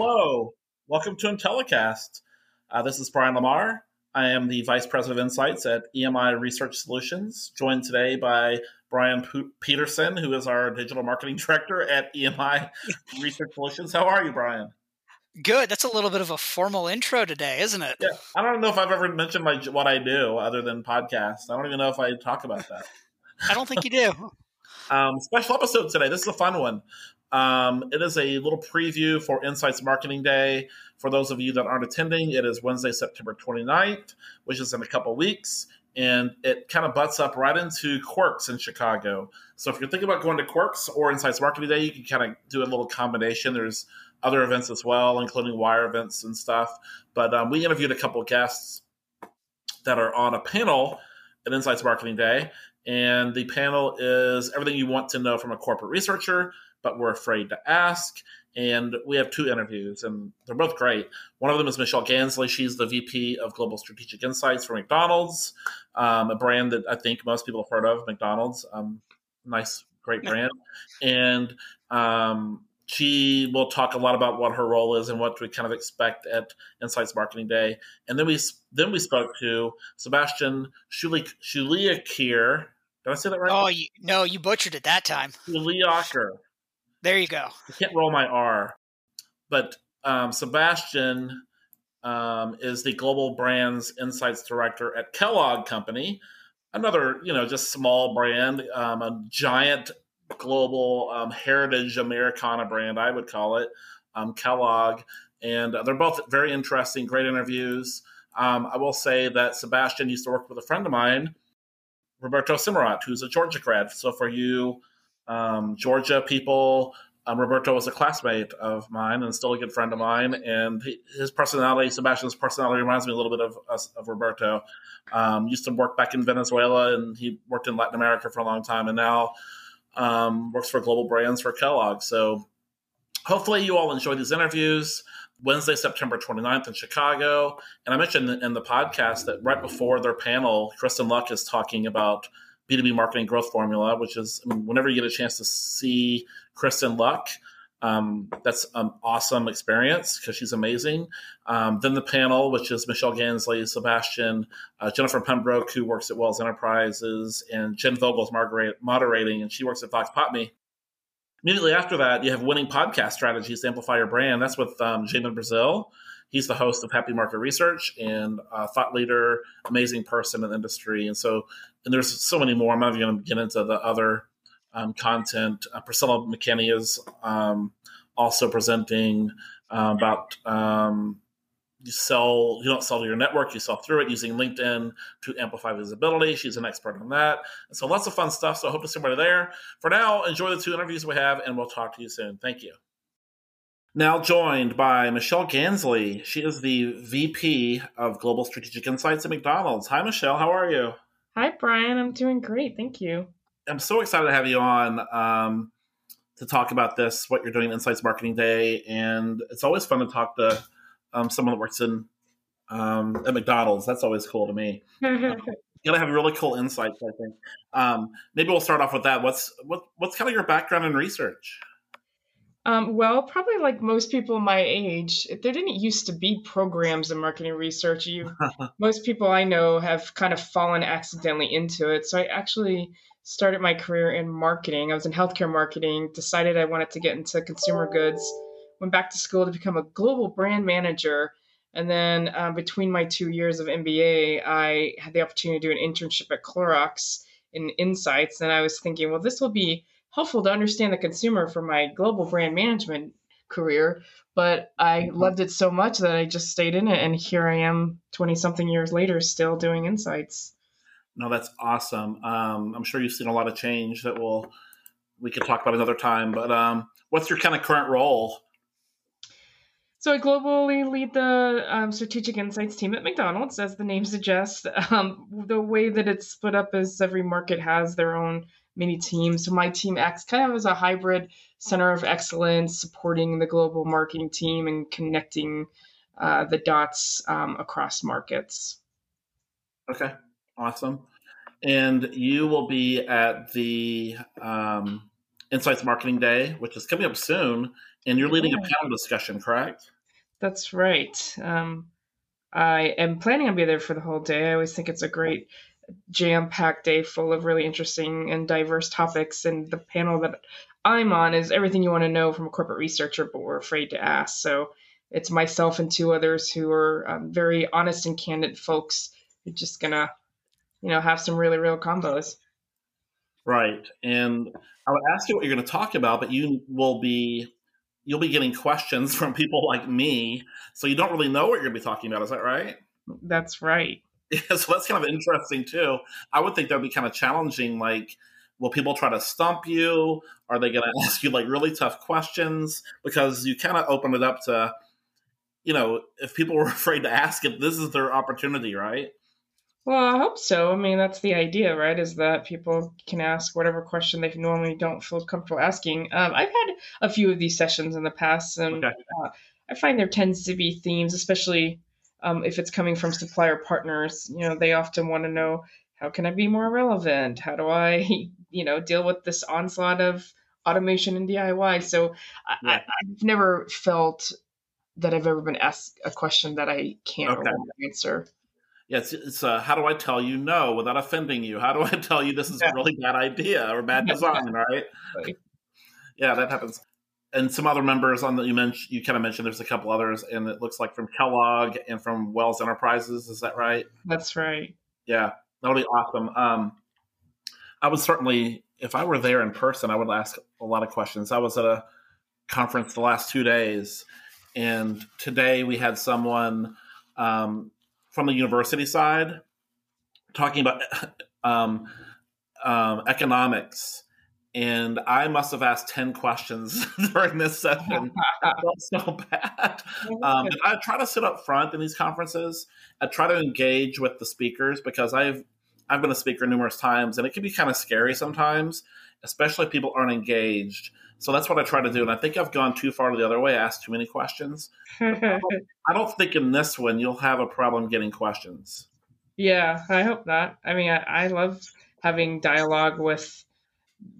Hello, welcome to Intellicast. Uh, this is Brian Lamar. I am the Vice President of Insights at EMI Research Solutions, joined today by Brian P- Peterson, who is our Digital Marketing Director at EMI Research Solutions. How are you, Brian? Good. That's a little bit of a formal intro today, isn't it? Yeah, I don't know if I've ever mentioned my what I do other than podcasts. I don't even know if I talk about that. I don't think you do. Um, special episode today. This is a fun one. Um, it is a little preview for Insights Marketing Day. For those of you that aren't attending, it is Wednesday, September 29th, which is in a couple weeks. And it kind of butts up right into Quirks in Chicago. So if you're thinking about going to Quirks or Insights Marketing Day, you can kind of do a little combination. There's other events as well, including wire events and stuff. But um, we interviewed a couple guests that are on a panel at Insights Marketing Day. And the panel is everything you want to know from a corporate researcher, but we're afraid to ask. And we have two interviews, and they're both great. One of them is Michelle Gansle. She's the VP of Global Strategic Insights for McDonald's, um, a brand that I think most people have heard of, McDonald's. Um, nice, great brand. And um, she will talk a lot about what her role is and what we kind of expect at Insights Marketing Day. And then we then we spoke to Sebastian Schuliaker. Did I say that right? Oh, you, no, you butchered it that time. Schuliaker. There you go. I can't roll my R. But um, Sebastian um, is the Global Brands Insights Director at Kellogg Company, another, you know, just small brand, um, a giant global um, heritage Americana brand, I would call it, um, Kellogg. And uh, they're both very interesting, great interviews. Um, I will say that Sebastian used to work with a friend of mine, Roberto Cimarat, who's a Georgia grad. So for you um, Georgia people, um, Roberto was a classmate of mine and still a good friend of mine. And he, his personality, Sebastian's personality, reminds me a little bit of of Roberto. Um, used to work back in Venezuela, and he worked in Latin America for a long time, and now um, works for global brands for Kellogg. So hopefully you all enjoy these interviews. Wednesday, September 29th in Chicago. And I mentioned in the podcast that right before their panel, Kristen Luck is talking about B2B marketing growth formula, which is whenever you get a chance to see Kristen Luck, um, that's an awesome experience because she's amazing. Um, then the panel, which is Michelle Gansle, Sebastian, uh, Jennifer Pembroke, who works at Wells Enterprises, and Jen Vogel's Margaret moderating, and she works at Vox Popme. Immediately after that, you have winning podcast strategies to amplify your brand. That's with um, Jamin Brazil. He's the host of Happy Market Research and thought leader, amazing person in the industry. And so, and there's so many more. I'm not even going to get into the other um, content. Uh, Priscilla McKinney is um, also presenting uh, about um, you sell you don't sell to your network you sell through it using linkedin to amplify visibility she's an expert on that and so lots of fun stuff so i hope to see everybody there for now enjoy the two interviews we have and we'll talk to you soon thank you now joined by michelle gansle she is the vp of global strategic insights at mcdonald's hi michelle how are you hi brian i'm doing great thank you i'm so excited to have you on um, to talk about this what you're doing insights marketing day and it's always fun to talk to um, someone that works in um, at McDonald's. That's always cool to me. you gotta have really cool insights. I think. Um, maybe we'll start off with that. What's what, what's kind of your background in research? Um, well, probably like most people my age, there didn't used to be programs in marketing research. You, most people I know have kind of fallen accidentally into it. So I actually started my career in marketing. I was in healthcare marketing. Decided I wanted to get into consumer goods went back to school to become a global brand manager. And then uh, between my two years of MBA, I had the opportunity to do an internship at Clorox in Insights. And I was thinking, well, this will be helpful to understand the consumer for my global brand management career, but I Mm-hmm. loved it so much that I just stayed in it, and here I am, twenty something years later, still doing insights. No, that's awesome. Um, I'm sure you've seen a lot of change that we'll we could talk about another time. But um, what's your kind of current role? So I globally lead the um, strategic insights team at McDonald's, as the name suggests. Um, the way that it's split up is every market has their own mini team. So my team acts kind of as a hybrid center of excellence, supporting the global marketing team and connecting uh, the dots um, across markets. Okay, awesome. And you will be at the um, Insights Marketing Day, which is coming up soon, and you're leading a panel discussion, correct? That's right. Um, I am planning on being there for the whole day. I always think it's a great jam-packed day full of really interesting and diverse topics. And the panel that I'm on is everything you want to know from a corporate researcher, but we're afraid to ask. So it's myself and two others who are um, very honest and candid folks who are just gonna, you know, have some really real combos. Right. And I would ask you what you're going to talk about, but you will be you'll be getting questions from people like me, so you don't really know what you're going to be talking about. Is that right? That's right. Yeah, so that's kind of interesting too. I would think that would be kind of challenging. Like, will people try to stump you? Are they going to ask you like really tough questions? Because you kind of open it up to, you know, if people were afraid to ask it, this is their opportunity, right? Well, I hope so. I mean, that's the idea, right? Is that people can ask whatever question they normally don't feel comfortable asking. Um, I've had a few of these sessions in the past, and Okay. uh, I find there tends to be themes, especially um, if it's coming from supplier partners. You know, they often want to know how can I be more relevant? How do I, you know, deal with this onslaught of automation and DIY? So I, I, Yeah. I've never felt that I've ever been asked a question that I can't Okay. answer. Yeah, it's, it's uh, how do I tell you no without offending you? How do I tell you this is Yeah. a really bad idea or bad design, right? Right. Yeah, that happens. And some other members on the you mentioned you kind of mentioned there's a couple others, and it looks like from Kellogg and from Wells Enterprises. Is that right? That's right. Yeah, that'll be awesome. Um, I would certainly, if I were there in person, I would ask a lot of questions. I was at a conference the last two days, and today we had someone um, from the university side talking about um, um, economics. And I must have asked 10 questions during this session. I felt so bad. Um, I try to sit up front in these conferences. I try to engage with the speakers because I've I've been a speaker numerous times, and it can be kind of scary sometimes, especially if people aren't engaged. So that's what I try to do, and I think I've gone too far to the other way. I asked too many questions. I don't think in this one you'll have a problem getting questions. yeah, I hope not. I mean, I, I love having dialogue with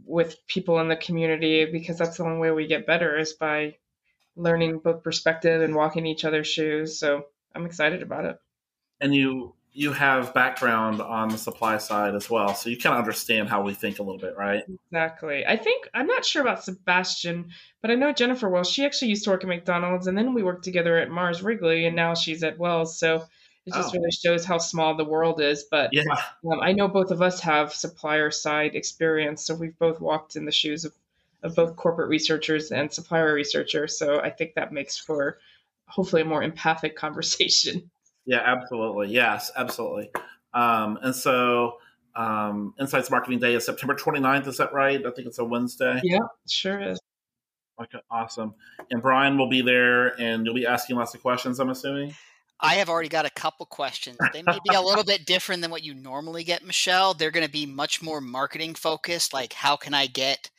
with people in the community because that's the only way we get better is by learning both perspective and walking each other's shoes. So I'm excited about it. And you you have background on the supply side as well, so you kind of understand how we think a little bit, right? Exactly. I think I'm not sure about Sebastian, but I know Jennifer Wells. She actually used to work at McDonald's, and then we worked together at Mars Wrigley, and now she's at Wells. So it just Oh. really shows how small the world is. But Yeah. um, I know both of us have supplier side experience, so we've both walked in the shoes of, of both corporate researchers and supplier researchers. So I think that makes for hopefully a more empathic conversation. Yeah, absolutely. Yes, absolutely. Um, and so um, Insights Marketing Day is September 29th. Is that right? I think it's a Wednesday. Yeah, sure is. Okay, awesome. And Brian will be there, and you'll be asking lots of questions. I'm assuming. I have already got a couple questions. They may be a little bit different than what you normally get, Michelle. They're going to be much more marketing focused, like how can I get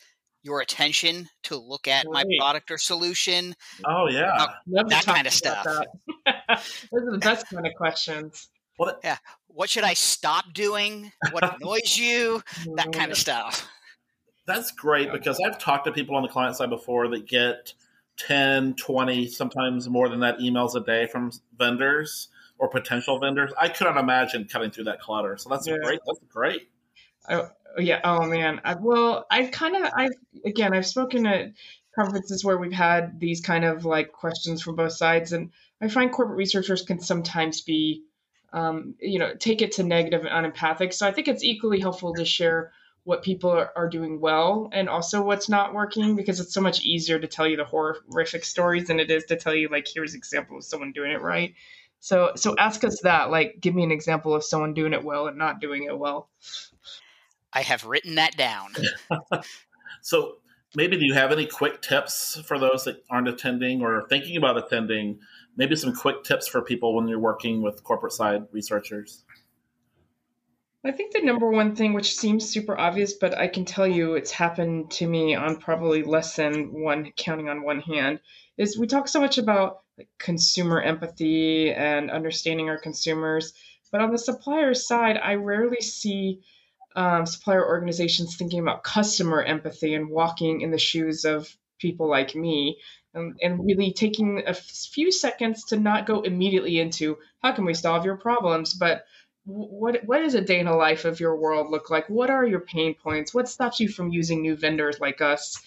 your attention to look at my product or solution? Oh yeah. To That kinda stuff. Those are the best kind of questions. Well, What should I stop doing? What annoys you? That kind of mm. stuff. that's great because I've talked to people on the client side before that get 10, 20, sometimes more than that emails a day from vendors or potential vendors. I couldn't imagine cutting through that clutter. So that's Yeah. great. That's great. Oh yeah. Oh man. I, well, I've kind of I've again I've spoken at conferences where we've had these kind of like questions from both sides, and I find corporate researchers can sometimes be, um, you know, take it to negative and unempathic. So I think it's equally helpful to share what people are, are doing well and also what's not working because it's so much easier to tell you the horrific stories than it is to tell you like here's an example of someone doing it right. So so ask us that like give me an example of someone doing it well and not doing it well. I have written that down. so maybe do you have any quick tips for those that aren't attending or thinking about attending? Maybe some quick tips for people when you're working with corporate side researchers. I think the number one thing, which seems super obvious, but I can tell you it's happened to me on probably less than one, counting on one hand, is we talk so much about consumer empathy and understanding our consumers. But on the supplier side, I rarely see um, supplier organizations thinking about customer empathy and walking in the shoes of people like me and, and really taking a few seconds to not go immediately into how can we solve your problems, but what what does a day in the life of your world look like? What are your pain points? What stops you from using new vendors like us?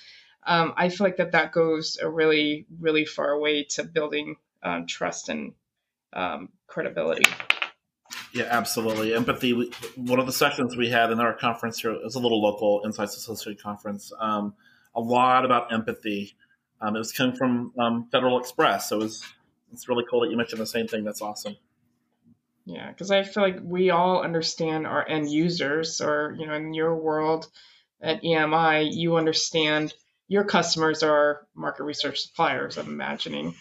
Um, I feel like that that goes a really really far way to building um, trust and um, credibility. Yeah, absolutely. Empathy. One of the sessions we had in our conference here is a little local Insights Associated conference. Um, a lot about empathy. Um, it was coming from um, Federal Express, so it was it's really cool that you mentioned the same thing. That's awesome. Yeah, because I feel like we all understand our end users, or you know, in your world at EMI, you understand your customers are market research suppliers. I'm imagining.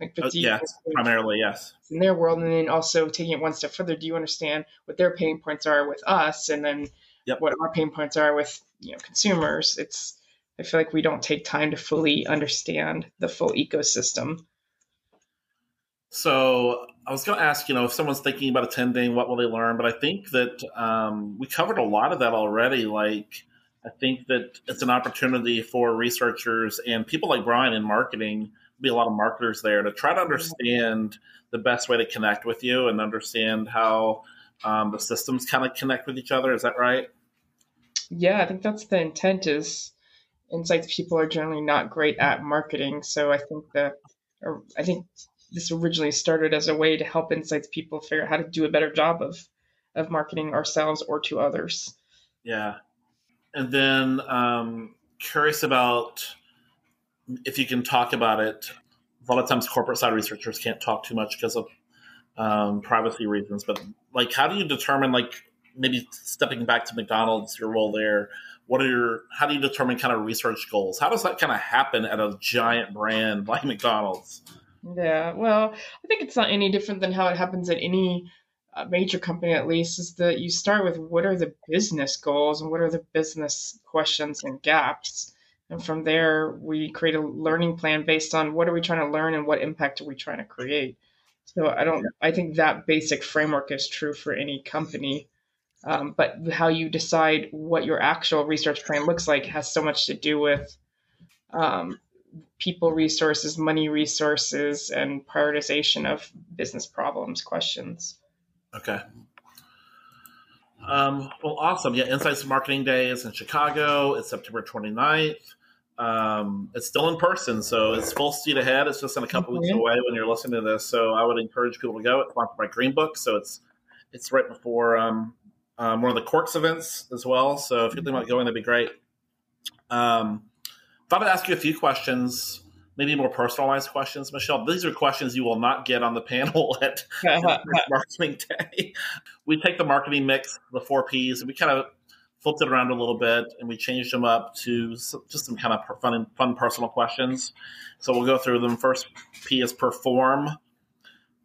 Like the uh, yeah, primarily yes. In their world, and then also taking it one step further, do you understand what their pain points are with us, and then yep. what our pain points are with you know consumers? It's I feel like we don't take time to fully understand the full ecosystem. So I was going to ask, you know, if someone's thinking about attending, what will they learn? But I think that um, we covered a lot of that already. Like, I think that it's an opportunity for researchers and people like Brian in marketing be a lot of marketers there to try to understand the best way to connect with you and understand how um, the systems kind of connect with each other. Is that right? Yeah, I think that's the intent. Is insights people are generally not great at marketing, so I think that, or I think this originally started as a way to help insights people figure out how to do a better job of of marketing ourselves or to others. Yeah, and then um, curious about if you can talk about it, a lot of times corporate side researchers can't talk too much because of um, privacy reasons. But like, how do you determine like maybe stepping back to McDonald's, your role there? What are your how do you determine kind of research goals? How does that kind of happen at a giant brand like McDonald's? Yeah, well, I think it's not any different than how it happens at any uh, major company, at least, is that you start with what are the business goals and what are the business questions and gaps and from there, we create a learning plan based on what are we trying to learn and what impact are we trying to create. So I don't. I think that basic framework is true for any company. Um, but how you decide what your actual research plan looks like has so much to do with um, people resources, money resources, and prioritization of business problems questions. Okay. Um, well, awesome. Yeah, Insights Marketing Day is in Chicago. It's September 29th. Um, it's still in person, so it's full speed ahead. It's just in a couple mm-hmm. weeks away when you're listening to this. So I would encourage people to go. It's sponsored by Green Book, so it's it's right before um, um, one of the Quirks events as well. So if you're thinking about going, that'd be great. Um, thought I'd ask you a few questions maybe more personalized questions, Michelle. These are questions you will not get on the panel at marketing day. We take the marketing mix, the four P's, and we kind of flipped it around a little bit and we changed them up to just some kind of fun, fun personal questions. So we'll go through them. First P is perform.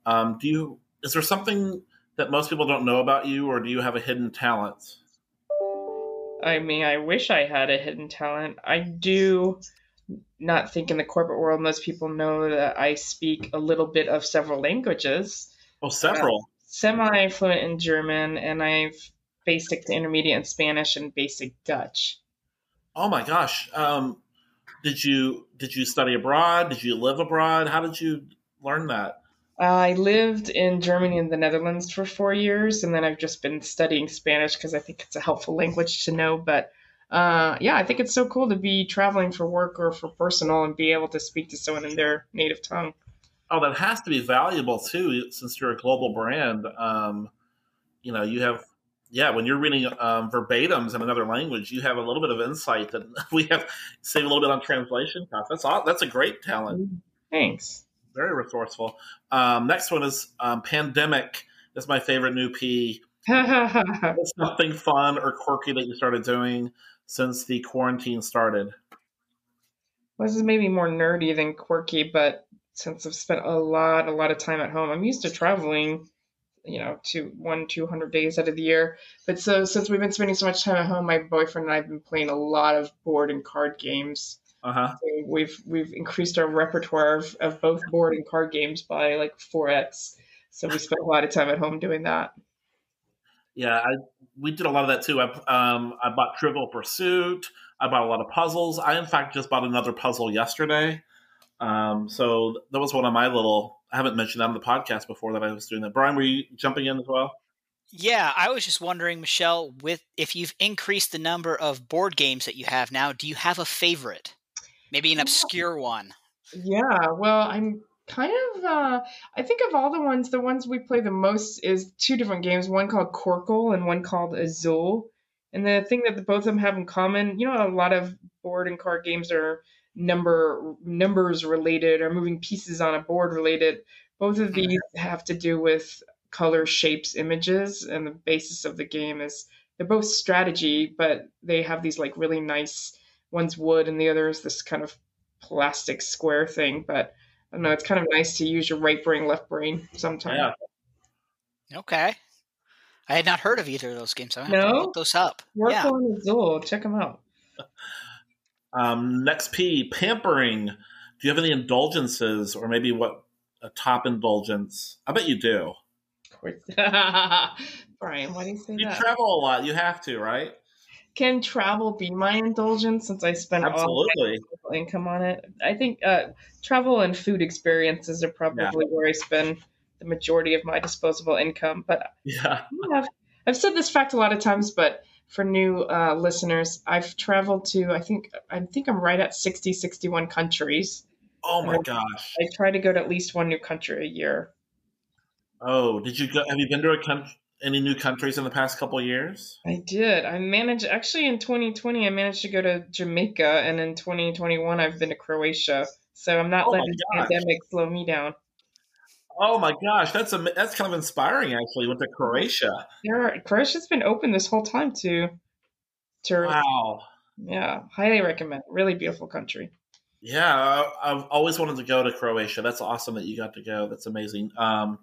Um, do you is there something that most people don't know about you, or do you have a hidden talent? I mean, I wish I had a hidden talent. I do not think in the corporate world most people know that I speak a little bit of several languages. Oh, several. Uh, Semi fluent in German, and I've basic to intermediate in Spanish and basic Dutch. Oh my gosh! Um, did you did you study abroad? Did you live abroad? How did you learn that? I lived in Germany and the Netherlands for four years, and then I've just been studying Spanish because I think it's a helpful language to know. But uh, yeah, I think it's so cool to be traveling for work or for personal and be able to speak to someone in their native tongue. Oh, that has to be valuable too, since you're a global brand. Um, you know, you have yeah, when you're reading um, verbatims in another language, you have a little bit of insight that we have save a little bit on translation. That's all, that's a great talent. Thanks. Very resourceful. Um, next one is um, pandemic. That's my favorite new P. Something fun or quirky that you started doing since the quarantine started? Well, this is maybe more nerdy than quirky, but since I've spent a lot, a lot of time at home, I'm used to traveling, you know, to one, two hundred days out of the year. But so since we've been spending so much time at home, my boyfriend and I have been playing a lot of board and card games. Uh huh. So we've we've increased our repertoire of, of both board and card games by like four x. So we spent a lot of time at home doing that. Yeah, I we did a lot of that too. I um I bought Trivial Pursuit. I bought a lot of puzzles. I in fact just bought another puzzle yesterday. Um, so that was one of my little. I haven't mentioned that on the podcast before that I was doing that. Brian, were you jumping in as well? Yeah, I was just wondering, Michelle, with if you've increased the number of board games that you have now, do you have a favorite? Maybe an obscure one. Yeah, well, I'm kind of uh I think of all the ones, the ones we play the most is two different games, one called Qwirkle and one called Azul. And the thing that the, both of them have in common, you know, a lot of board and card games are number numbers related or moving pieces on a board related. Both of these have to do with color, shapes, images, and the basis of the game is they're both strategy, but they have these like really nice one's wood and the other is this kind of plastic square thing. But I don't know, it's kind of nice to use your right brain, left brain sometimes. Yeah. Okay. I had not heard of either of those games. I have No? to look those up. Work yeah. on Azul, check them out. Um, next P, pampering. Do you have any indulgences or maybe what a top indulgence? I bet you do. Of course. Brian, why do you say You that? travel a lot. You have to, right? Can travel be my indulgence since I spend all Absolutely. my income on it? I think uh, travel and food experiences are probably where I spend the majority of my disposable income. But Yeah. yeah, I've, I've said this fact a lot of times, but for new uh, listeners, I've traveled to I think I think I'm right at 60, 61 countries. Oh my gosh. I try to go to at least one new country a year. Oh, did you go? Have you been to a coun- any new countries in the past couple of years? I did. I managed actually in 2020. I managed to go to Jamaica, and in 2021, I've been to Croatia. So I'm not Oh letting the pandemic slow me down. Oh my gosh, that's a that's kind of inspiring. Actually, went to Croatia. There are, Croatia's been open this whole time to tourists. Wow. Yeah, highly recommend. Really beautiful country. Yeah, I, I've always wanted to go to Croatia. That's awesome that you got to go. That's amazing. Um,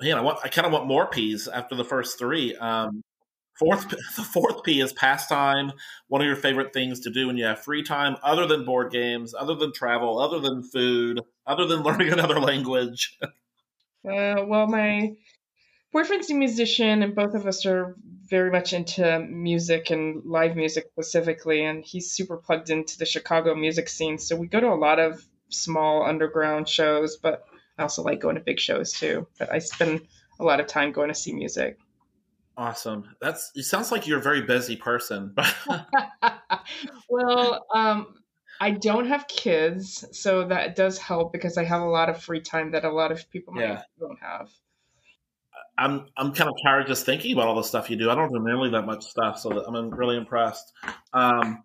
man, I want I kind of want more P's after the first three. Um, fourth, the fourth P is pastime. One of your favorite things to do when you have free time, other than board games, other than travel, other than food, other than learning another language. Uh, well, my boyfriend's a musician, and both of us are very much into music and live music specifically. And he's super plugged into the Chicago music scene. So we go to a lot of small underground shows, but I also like going to big shows too. But I spend a lot of time going to see music. Awesome. That's it. Sounds like you're a very busy person. well, um, I don't have kids, so that does help because I have a lot of free time that a lot of people Yeah. don't have. I'm I'm kind of tired just thinking about all the stuff you do. I don't do nearly that much stuff, so I'm really impressed. Um,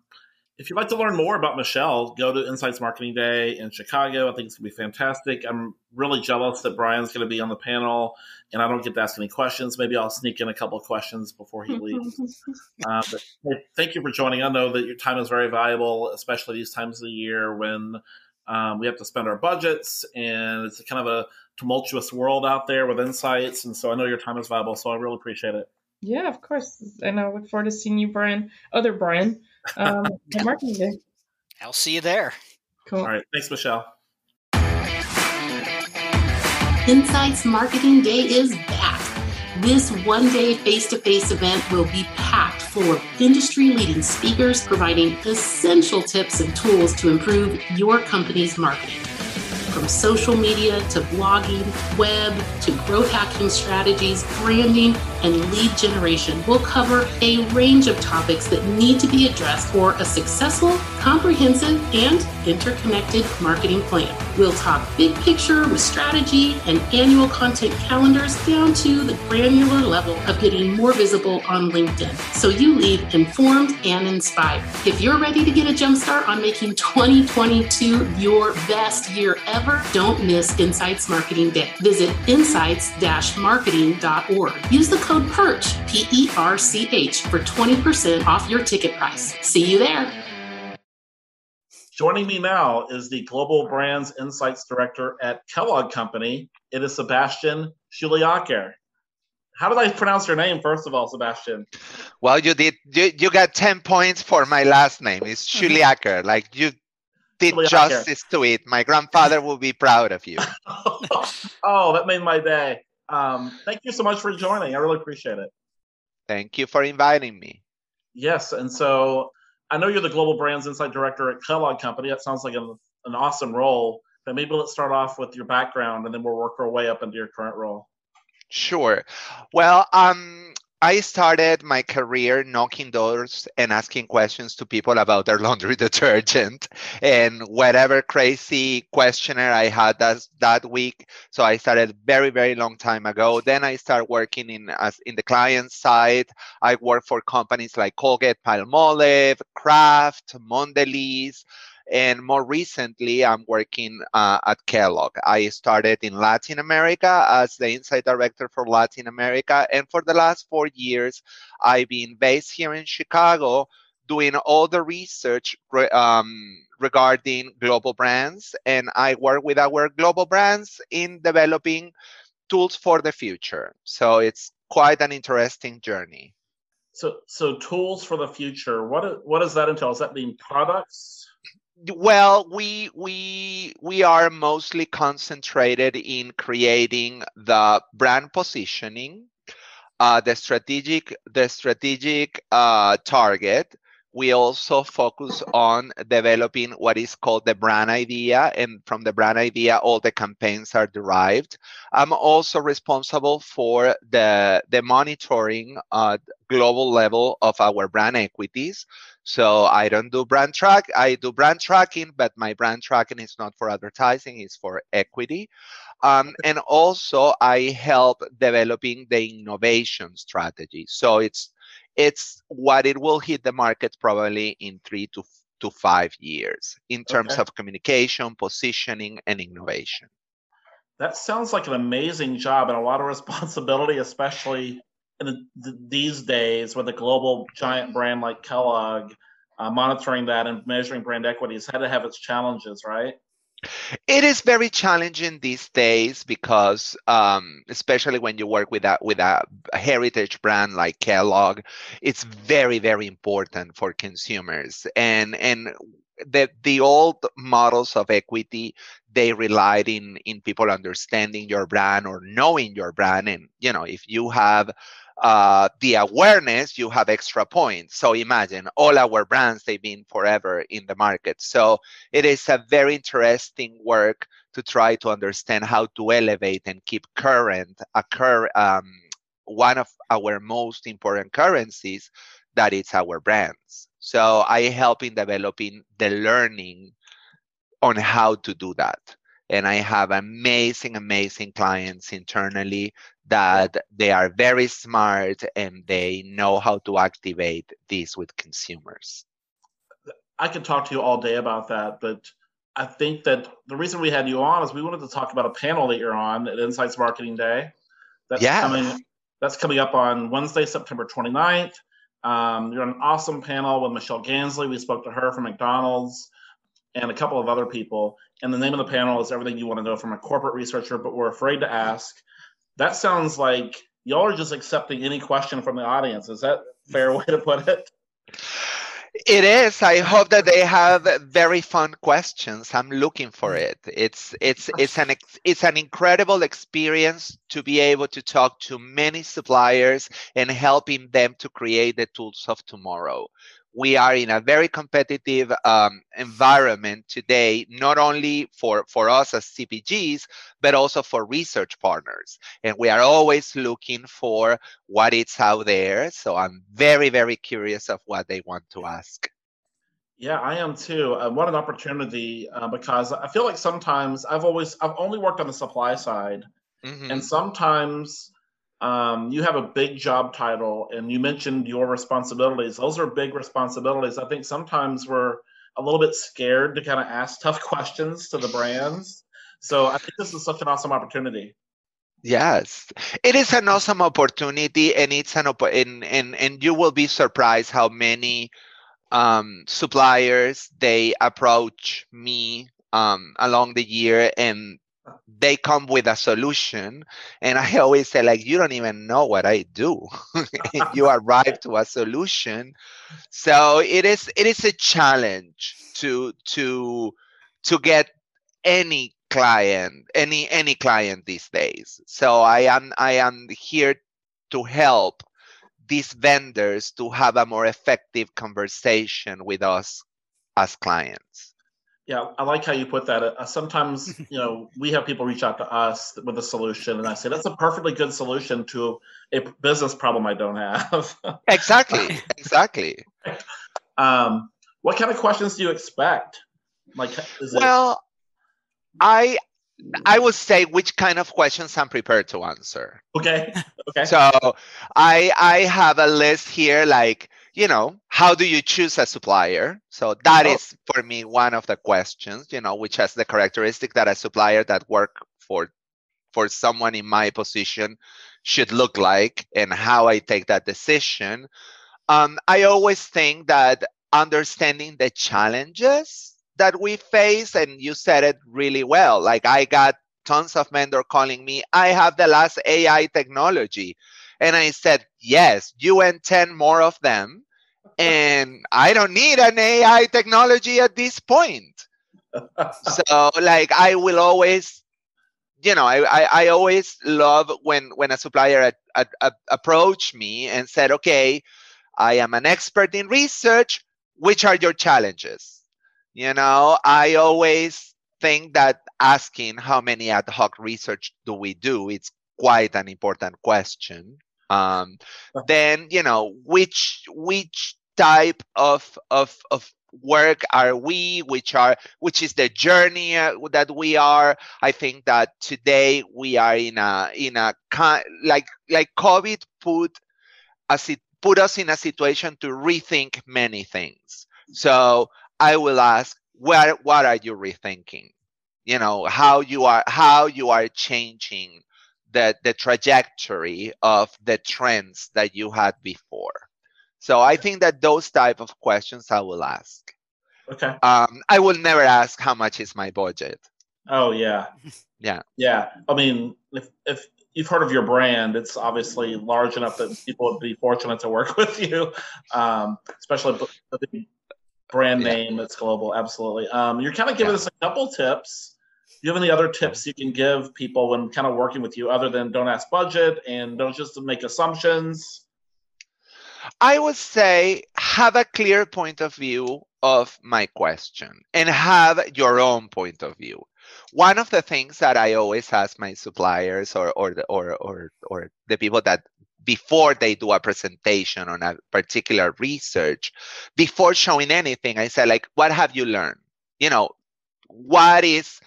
if you'd like to learn more about Michelle, go to Insights Marketing Day in Chicago. I think it's going to be fantastic. I'm really jealous that Brian's going to be on the panel, and I don't get to ask any questions. Maybe I'll sneak in a couple of questions before he leaves. uh, but hey, thank you for joining. I know that your time is very valuable, especially these times of the year when um, we have to spend our budgets, and it's kind of a tumultuous world out there with insights. And so I know your time is valuable, so I really appreciate it. Yeah, of course. And I look forward to seeing you, Brian. Other Brian. Um, at marketing day. I'll see you there. Cool. All right. Thanks, Michelle. Insights Marketing Day is back. This one day face to face event will be packed full of industry leading speakers providing essential tips and tools to improve your company's marketing. From social media to blogging, web to growth hacking strategies, branding, and lead generation. We'll cover a range of topics that need to be addressed for a successful, comprehensive, and interconnected marketing plan. We'll talk big picture with strategy and annual content calendars down to the granular level of getting more visible on LinkedIn so you leave informed and inspired. If you're ready to get a jumpstart on making 2022 your best year ever, don't miss Insights Marketing Day. Visit insights-marketing.org. Use the code PERCH, P E R C H, for 20% off your ticket price. See you there. Joining me now is the Global Brands Insights Director at Kellogg Company. It is Sebastian Schuliaker. How did I pronounce your name, first of all, Sebastian? Well, you did. You, you got 10 points for my last name. It's Schuliaker. Like you did justice to it. My grandfather will be proud of you. oh, that made my day. Um, thank you so much for joining. I really appreciate it. Thank you for inviting me. Yes, and so I know you're the Global Brands Insight Director at Kellogg Company. That sounds like an, an awesome role. But maybe let's start off with your background, and then we'll work our way up into your current role. Sure. Well, um, I started my career knocking doors and asking questions to people about their laundry detergent and whatever crazy questionnaire I had that, that week. So I started very, very long time ago. Then I started working in as in the client side. I worked for companies like Colgate, Palmolive, Kraft, Mondelez, and more recently i'm working uh, at kellogg. I started in latin america as the Insight director for latin america. And for the last four years i've been based here in chicago doing all the research um, regarding global brands. And i work with our global brands in developing tools for the future. So it's quite an interesting journey. So so tools for the future what what does that entail? Does that mean products well we we we are mostly concentrated in creating the brand positioning uh, the strategic the strategic uh, target we also focus on developing what is called the brand idea and from the brand idea all the campaigns are derived i'm also responsible for the the monitoring at global level of our brand equities so I don't do brand track. I do brand tracking, but my brand tracking is not for advertising; it's for equity. Um, and also, I help developing the innovation strategy. So it's it's what it will hit the market probably in three to to five years in terms Okay. of communication, positioning, and innovation. That sounds like an amazing job and a lot of responsibility, especially in the, th- these days with a global giant brand like Kellogg. Uh, monitoring that and measuring brand equity has had to have its challenges, right? It is very challenging these days because, um, especially when you work with a with a heritage brand like Kellogg, it's very very important for consumers. And and the the old models of equity they relied in in people understanding your brand or knowing your brand. And you know if you have uh, the awareness, you have extra points. So imagine all our brands they've been forever in the market. So it is a very interesting work to try to understand how to elevate and keep current a cur- um, one of our most important currencies that is our brands so i help in developing the learning on how to do that and i have amazing amazing clients internally that they are very smart and they know how to activate this with consumers I could talk to you all day about that, but I think that the reason we had you on is we wanted to talk about a panel that you're on at Insights Marketing Day. That's Yeah. coming that's coming up on Wednesday, September 29th. Um, you're on an awesome panel with Michelle Gansle. We spoke to her from McDonald's and a couple of other people. And the name of the panel is Everything You Want to Know from a Corporate Researcher, but We're Afraid to Ask. That sounds like y'all are just accepting any question from the audience. Is that fair way to put it? It is. I hope that they have very fun questions. I'm looking for it. It's it's it's an it's an incredible experience to be able to talk to many suppliers and helping them to create the tools of tomorrow. We are in a very competitive um, environment today, not only for, for us as CPGs, but also for research partners. And we are always looking for what is out there. So I'm very, very curious of what they want to ask. Yeah, I am too. Uh, what an opportunity uh, because I feel like sometimes I've always I've only worked on the supply side, mm-hmm. and sometimes um, you have a big job title and you mentioned your responsibilities. Those are big responsibilities. I think sometimes we're a little bit scared to kind of ask tough questions to the brands. So I think this is such an awesome opportunity. Yes, it is an awesome opportunity, and it's an op- and, and and you will be surprised how many um, suppliers they approach me um, along the year and they come with a solution. And i always say like you don't even know what i do. You arrive to a solution. So it is it is a challenge to to to get any client any any client these days. So i am i am here to help these vendors to have a more effective conversation with us as clients yeah, I like how you put that. Uh, sometimes, you know, we have people reach out to us with a solution, and I say that's a perfectly good solution to a business problem I don't have. exactly, exactly. Um, what kind of questions do you expect? Like, well, it... I I would say which kind of questions I'm prepared to answer. Okay. Okay. So I I have a list here like you know, how do you choose a supplier? So that oh. is for me one of the questions, you know, which has the characteristic that a supplier that work for for someone in my position should look like and how I take that decision. Um, I always think that understanding the challenges that we face, and you said it really well. Like I got tons of vendor calling me, I have the last AI technology. And I said, yes, you and 10 more of them. And I don't need an AI technology at this point. so like I will always, you know, I, I, I always love when, when a supplier at, at, at approach me and said, okay, I am an expert in research. Which are your challenges? You know, I always think that asking how many ad hoc research do we do, it's quite an important question um, then you know which which type of of of work are we which are which is the journey uh, that we are? I think that today we are in a in a like like covid put as it put us in a situation to rethink many things. So i will ask where what are you rethinking? You know how you are how you are changing the, the trajectory of the trends that you had before. So I think that those type of questions I will ask. Okay. Um, I will never ask how much is my budget. Oh yeah. Yeah. Yeah. I mean, if if you've heard of your brand, it's obviously large enough that people would be fortunate to work with you, um, especially brand name that's global. Absolutely. Um, you're kind of giving yeah. us a couple tips do you have any other tips you can give people when kind of working with you other than don't ask budget and don't just make assumptions? I would say have a clear point of view of my question and have your own point of view. One of the things that I always ask my suppliers or or the, or or or the people that before they do a presentation on a particular research, before showing anything, I say like, what have you learned? You know, what is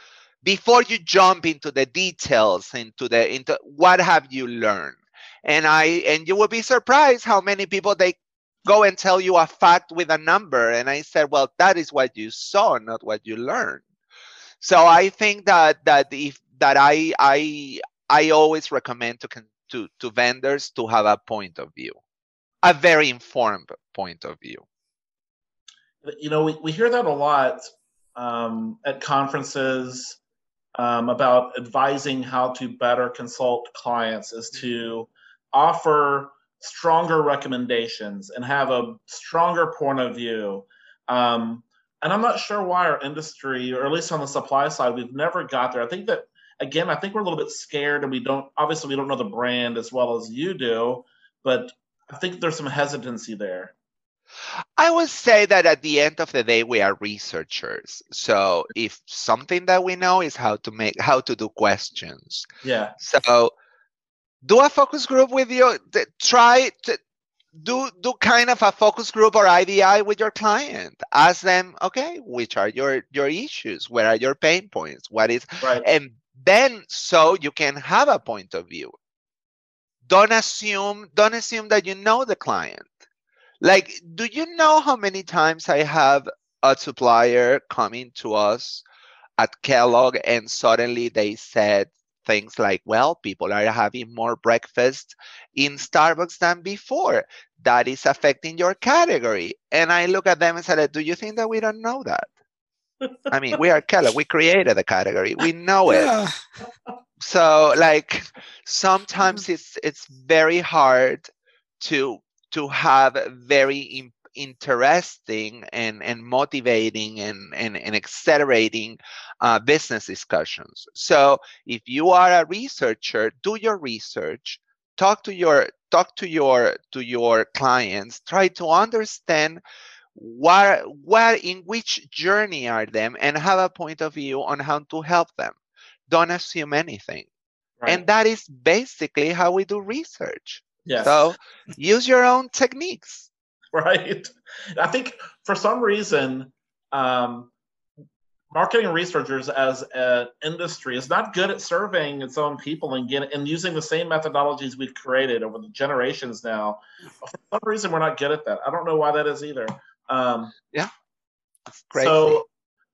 before you jump into the details into the into what have you learned? And i and you will be surprised how many people they go and tell you a fact with a number and i said well that is what you saw not what you learned. So i think that that if that i i i always recommend to to to vendors to have a point of view a very informed point of view. You know we, we hear that a lot um, at conferences um, about advising how to better consult clients is to offer stronger recommendations and have a stronger point of view. Um, and I'm not sure why our industry, or at least on the supply side, we've never got there. I think that again, I think we're a little bit scared, and we don't obviously we don't know the brand as well as you do, but I think there's some hesitancy there. I would say that at the end of the day, we are researchers. So if something that we know is how to make, how to do questions. Yeah. So do a focus group with your, Try to do do kind of a focus group or IDI with your client. Ask them, okay, which are your your issues? Where are your pain points? What is Right. and then so you can have a point of view. Don't assume don't assume that you know the client. Like, do you know how many times I have a supplier coming to us at Kellogg and suddenly they said things like, well, people are having more breakfast in Starbucks than before. That is affecting your category. And I look at them and said, do you think that we don't know that? I mean, we are Kellogg. We created the category. We know it. Yeah. So, like, sometimes mm-hmm. it's it's very hard to to have very interesting and, and motivating and, and, and accelerating uh, business discussions. So if you are a researcher, do your research, talk to your talk to your to your clients, try to understand what what in which journey are them and have a point of view on how to help them. Don't assume anything. Right. And that is basically how we do research. Yes. So use your own techniques. right? I think for some reason, um, marketing researchers as an industry is not good at surveying its own people and get and using the same methodologies we've created over the generations now. For some reason, we're not good at that. I don't know why that is either. Um, It's crazy. so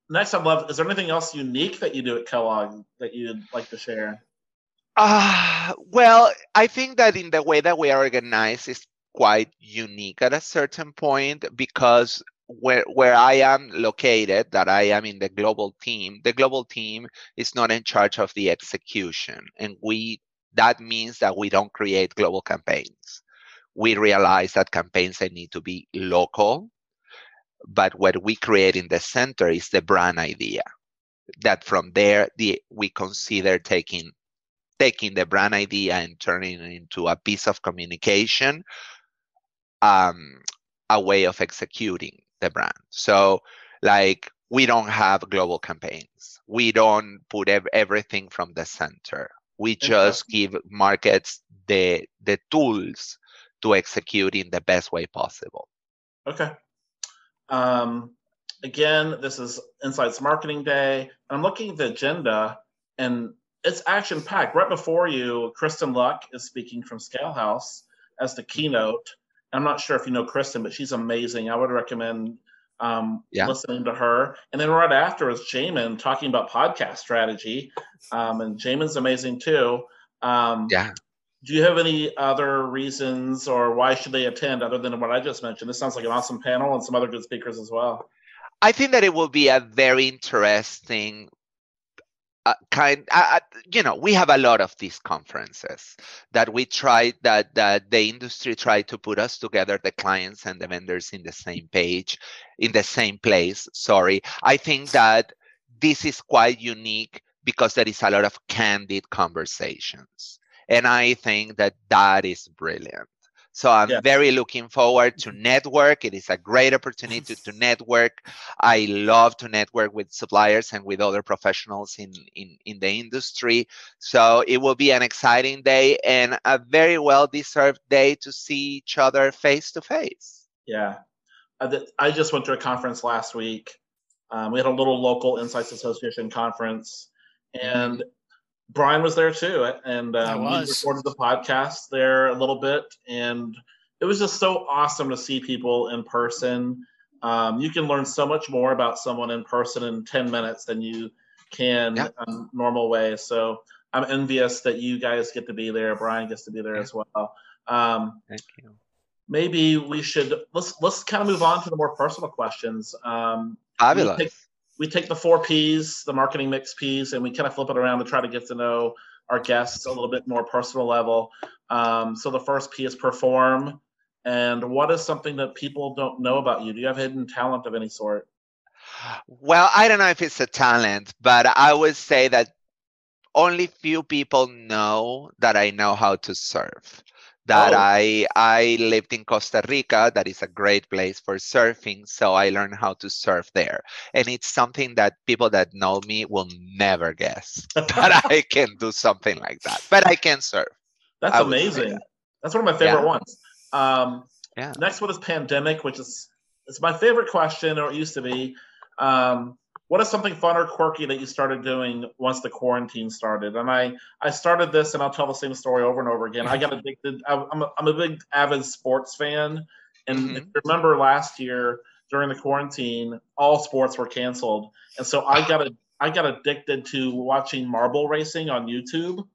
next, I'd love. Is there anything else unique that you do at Kellogg that you'd like to share? Uh, well, I think that in the way that we are organized is quite unique at a certain point because where where I am located, that I am in the global team, the global team is not in charge of the execution, and we that means that we don't create global campaigns. We realize that campaigns they need to be local, but what we create in the center is the brand idea. That from there, the we consider taking taking the brand idea and turning it into a piece of communication, um, a way of executing the brand. So, like, we don't have global campaigns. We don't put ev- everything from the center. We just give markets the the tools to execute in the best way possible. Okay. Um, again, this is Insights Marketing Day. I'm looking at the agenda, and it's action packed. Right before you, Kristin Luck is speaking from Scale House as the keynote. I'm not sure if you know Kristin, but she's amazing. I would recommend um, Yeah. listening to her. And then right after is Jamin talking about podcast strategy. Um, and Jamin's amazing too. Um, Yeah. do you have any other reasons or why should they attend other than what I just mentioned? This sounds like an awesome panel and some other good speakers as well. I think that it will be a very interesting uh, kind. Uh, uh, you know, we have a lot of these conferences that we try that that the industry try to put us together, the clients and the vendors in the same page, in the same place. Sorry, I think that this is quite unique because there is a lot of candid conversations, and I think that that is brilliant. So I'm Yeah. very looking forward to network. It is a great opportunity to, network. I love to network with suppliers and with other professionals in, in, in the industry. So it will be an exciting day and a very well deserved day to see each other face to face. Yeah. I, just went to a conference last week. Um, we had a little local Insights Association conference, and Brian was there too. And I um, we recorded the podcast there a little bit, and it was just so awesome to see people in person. Um, you can learn so much more about someone in person in 10 minutes than you can Yeah. um, normal way. So I'm envious that you guys get to be there. Brian gets to be there Yeah. as well. Um, Thank you. maybe we should let's let's kind of move on to the more personal questions. Um, Fabulous. We take the four P's, the marketing mix P's, and we kind of flip it around to try to get to know our guests a little bit more personal level. Um, so the first P is perform. And what is something that people don't know about you? Do you have hidden talent of any sort? Well, I don't know if it's a talent, but I would say that only few people know that I know how to surf. That Oh. I I lived in Costa Rica. That is a great place for surfing. So I learned how to surf there, and it's something that people that know me will never guess that I can do something like that. But I can surf. That's I would say amazing. that. That's one of my favorite Yeah. ones. Um, Yeah. Next one is pandemic, which is it's my favorite question, or it used to be. Um, what is something fun or quirky that you started doing once the quarantine started? And I I started this, and I'll tell the same story over and over again. I got addicted. I, I'm a, I'm a big avid sports fan, and if Mhm. you remember last year during the quarantine, all sports were canceled, and so I got a, I got addicted to watching marble racing on YouTube.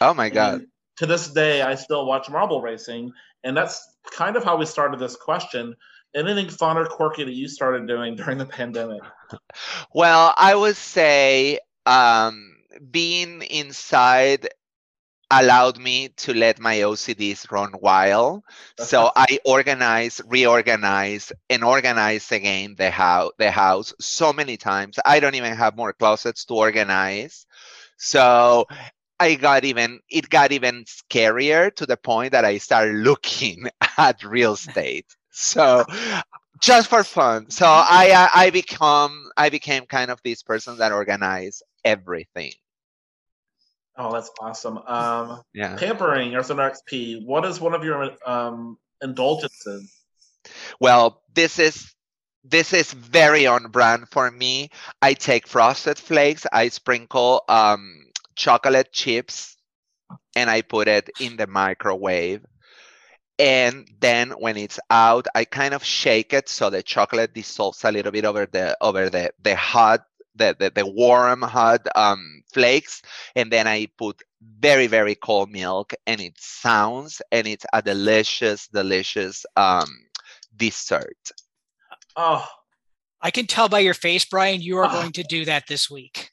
Oh my god. And to this day, I still watch marble racing, and that's kind of how we started this question. Anything fun or quirky that you started doing during the pandemic? Well, I would say um, being inside allowed me to let my OCDs run wild. So I organize, reorganize, and organize again the house. The house so many times. I don't even have more closets to organize. So I got even. It got even scarier to the point that I started looking at real estate. So just for fun. So I I become I became kind of this person that organize everything. Oh, that's awesome. Um, Yeah. pampering or some XP. What is one of your um, indulgences? Well, this is this is very on brand for me. I take frosted flakes, I sprinkle um, chocolate chips, and I put it in the microwave. And then when it's out, I kind of shake it so the chocolate dissolves a little bit over the over the the hot the the, the warm hot um, flakes, and then I put very very cold milk, and it sounds and it's a delicious delicious um, dessert. Oh, I can tell by your face, Brian, you are going to do that this week.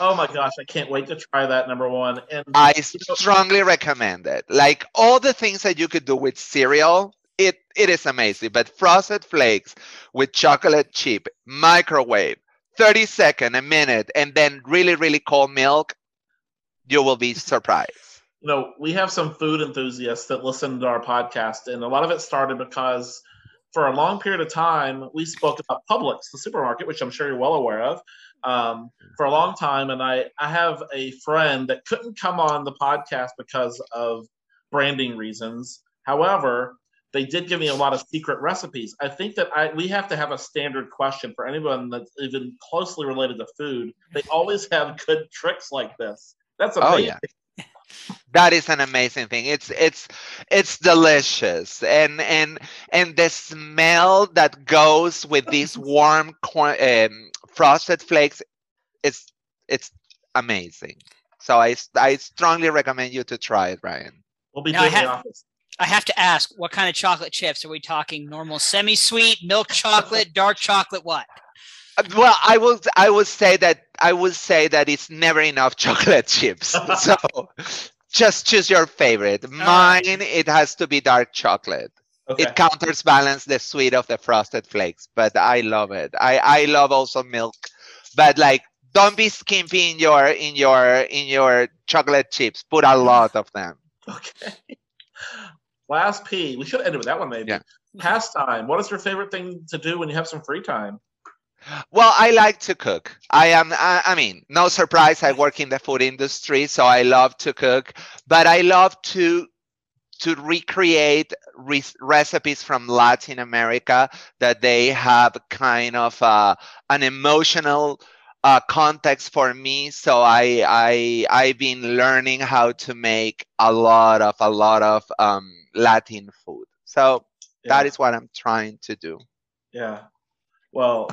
Oh my gosh! I can't wait to try that. Number one, and I strongly recommend it. Like all the things that you could do with cereal, it it is amazing. But frosted flakes with chocolate chip, microwave, 30 second, a minute, and then really, really cold milk, you will be surprised. you know, we have some food enthusiasts that listen to our podcast, and a lot of it started because for a long period of time we spoke about Publix, the supermarket, which I'm sure you're well aware of, um, for a long time. And I, I have a friend that couldn't come on the podcast because of branding reasons. However, they did give me a lot of secret recipes. I think that I we have to have a standard question for anyone that's even closely related to food. They always have good tricks like this. That's Oh, amazing. yeah. That is an amazing thing. It's it's it's delicious, and and and the smell that goes with these warm corn, um, frosted flakes, it's it's amazing. So i i strongly recommend you to try it, ryan We'll be Now, I doing the have- office. I have to ask, what kind of chocolate chips are we talking? Normal, semi-sweet, milk chocolate, dark chocolate, what? Uh, Well, I will I would say that I would say that it's never enough chocolate chips. so just choose your favorite. Mine it has to be dark chocolate. Okay. it counterbalance the sweet of the frosted flakes but i love it i i love also milk but like don't be skimpy in your in your in your chocolate chips put a lot of them Okay. Last P. We should end it with that one, maybe. Yeah. Pastime. What is your favorite thing to do when you have some free time? well i like to cook i am I, I mean no surprise i work in the food industry so i love to cook but i love to to recreate re- recipes from latin america that they have kind of uh, an emotional uh, context for me so i i i've been learning how to make a lot of a lot of um, latin food so that Yeah. is what i'm trying to do Yeah. Well,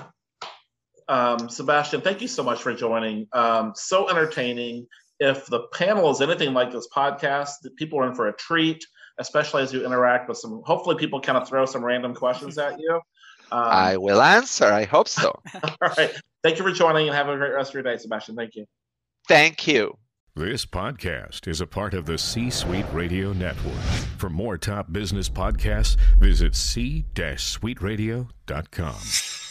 um, Sebastian, thank you so much for joining. Um, so entertaining. If the panel is anything like this podcast, the people are in for a treat, especially as you interact with some. Hopefully, people kind of throw some random questions at you. Um, i will answer i hope so all right. Thank you for joining and have a great rest of your day, Sebastian. Thank you. thank you This podcast is a part of the C Suite Radio Network. For more top business podcasts, visit c-suiteradio.com.